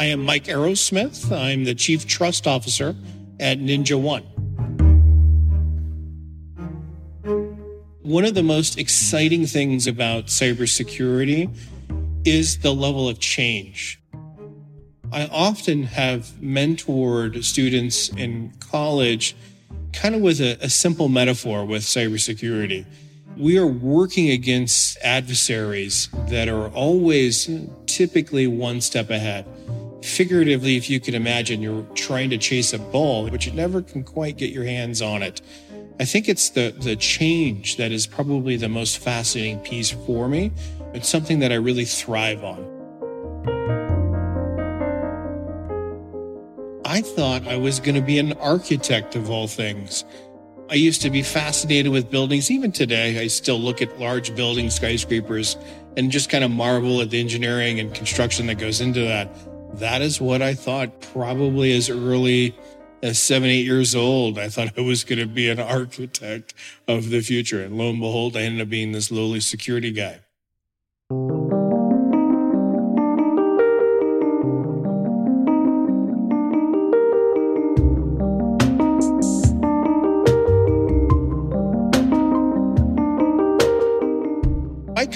I am Mike Arrowsmith. I'm the Chief Trust Officer at Ninja One. One of the most exciting things about cybersecurity is the level of change. I often have mentored students in college kind of with a, a simple metaphor with cybersecurity. We are working against adversaries that are always typically one step ahead figuratively, if you can imagine, you're trying to chase a ball, but you never can quite get your hands on it. I think it's the, the change that is probably the most fascinating piece for me. It's something that I really thrive on. I thought I was going to be an architect of all things. I used to be fascinated with buildings. Even today, I still look at large buildings, skyscrapers, and just kind of marvel at the engineering and construction that goes into that. That is what I thought probably as early as seven, eight years old. I thought I was going to be an architect of the future. And lo and behold, I ended up being this lowly security guy.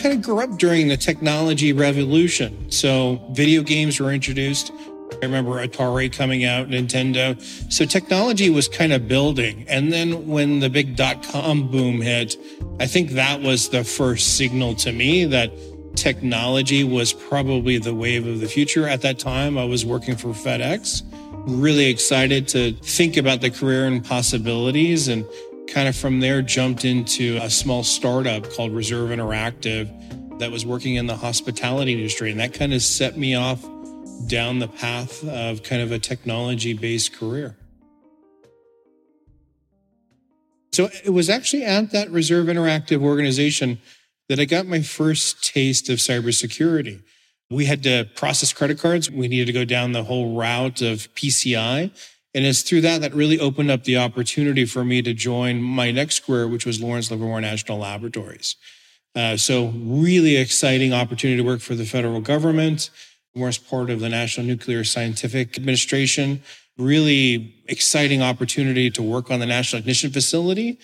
Kind of grew up during the technology revolution. So video games were introduced. I remember Atari coming out, Nintendo. So technology was kind of building. And then when the big dot com boom hit, I think that was the first signal to me that technology was probably the wave of the future. At that time, I was working for FedEx, really excited to think about the career and possibilities. And kind of from there jumped into a small startup called Reserve Interactive that was working in the hospitality industry. And that kind of set me off down the path of kind of a technology based career. So it was actually at that Reserve Interactive organization that I got my first taste of cybersecurity. We had to process credit cards. We needed to go down the whole route of PCI. And it's through that that really opened up the opportunity for me to join my next career, which was Lawrence Livermore National Laboratories. Uh, so really exciting opportunity to work for the federal government, as part of the National Nuclear Scientific Administration. Really exciting opportunity to work on the National Ignition Facility.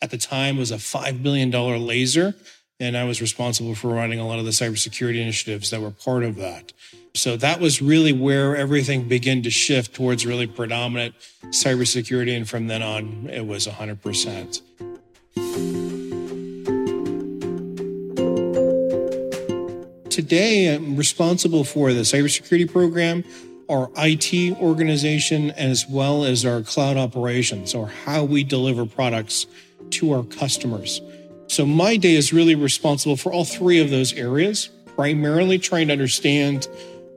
At the time, was a $5 billion laser. And I was responsible for running a lot of the cybersecurity initiatives that were part of that. So that was really where everything began to shift towards really predominant cybersecurity. And from then on, it was 100%. Today, I'm responsible for the cybersecurity program, our IT organization, as well as our cloud operations, or how we deliver products to our customers. So my day is really responsible for all three of those areas, primarily trying to understand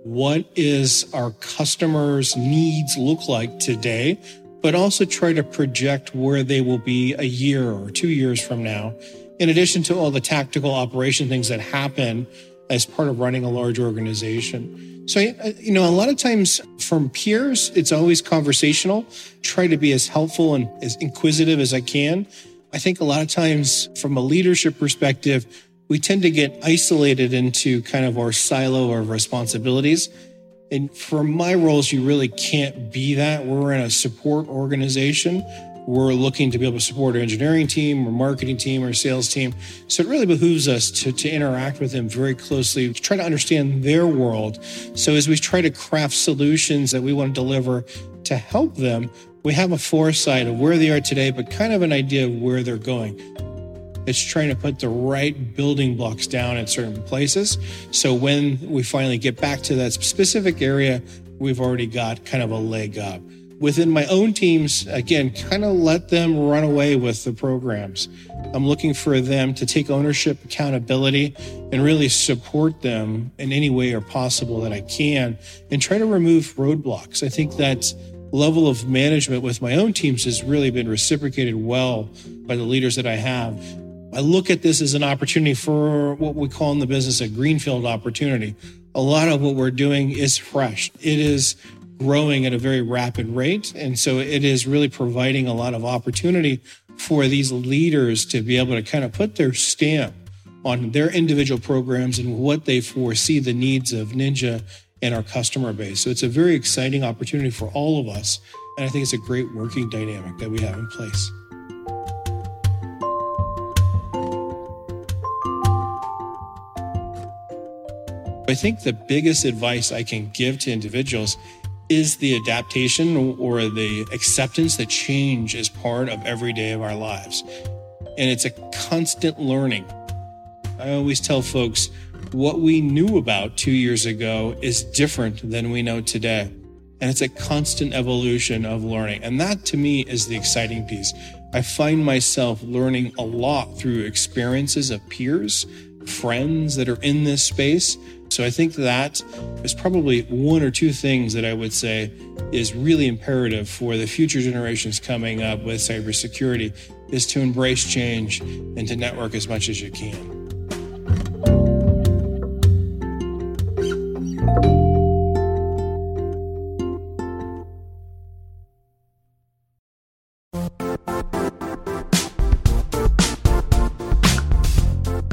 what is our customers' needs look like today, but also try to project where they will be a year or two years from now, in addition to all the tactical operation things that happen as part of running a large organization. So, you know, a lot of times From peers, it's always conversational. Try to be as helpful and as inquisitive as I can. I think a lot of times from a leadership perspective, we tend to get isolated into kind of our silo of responsibilities. And for my roles, you really can't be that. We're in a support organization we're looking to be able to support our engineering team, our marketing team, our sales team. So it really behooves us to, to interact with them very closely, to try to understand their world. So as we try to craft solutions that we want to deliver to help them, we have a foresight of where they are today, but kind of an idea of where they're going. It's trying to put the right building blocks down at certain places. So when we finally get back to that specific area, we've already got kind of a leg up within my own teams, again, kind of let them run away with the programs. I'm looking for them to take ownership, accountability, and really support them in any way or possible that I can and try to remove roadblocks. I think that level of management with my own teams has really been reciprocated well by the leaders that I have. I look at this as an opportunity for what we call in the business a greenfield opportunity. A lot of what we're doing is fresh. It is growing at a very rapid rate. And so it is really providing a lot of opportunity for these leaders to be able to kind of put their stamp on their individual programs and what they foresee the needs of Ninja and our customer base. So it's a very exciting opportunity for all of us. And I think it's a great working dynamic that we have in place. I think the biggest advice I can give to individuals is the adaptation or the acceptance that change is part of every day of our lives. And it's a constant learning. I always tell folks what we knew about two years ago is different than we know today. And it's a constant evolution of learning. And that to me is the exciting piece. I find myself learning a lot through experiences of peers, friends that are in this space so I think that is probably one or two things that I would say is really imperative for the future generations coming up with cybersecurity is to embrace change and to network as much as you can.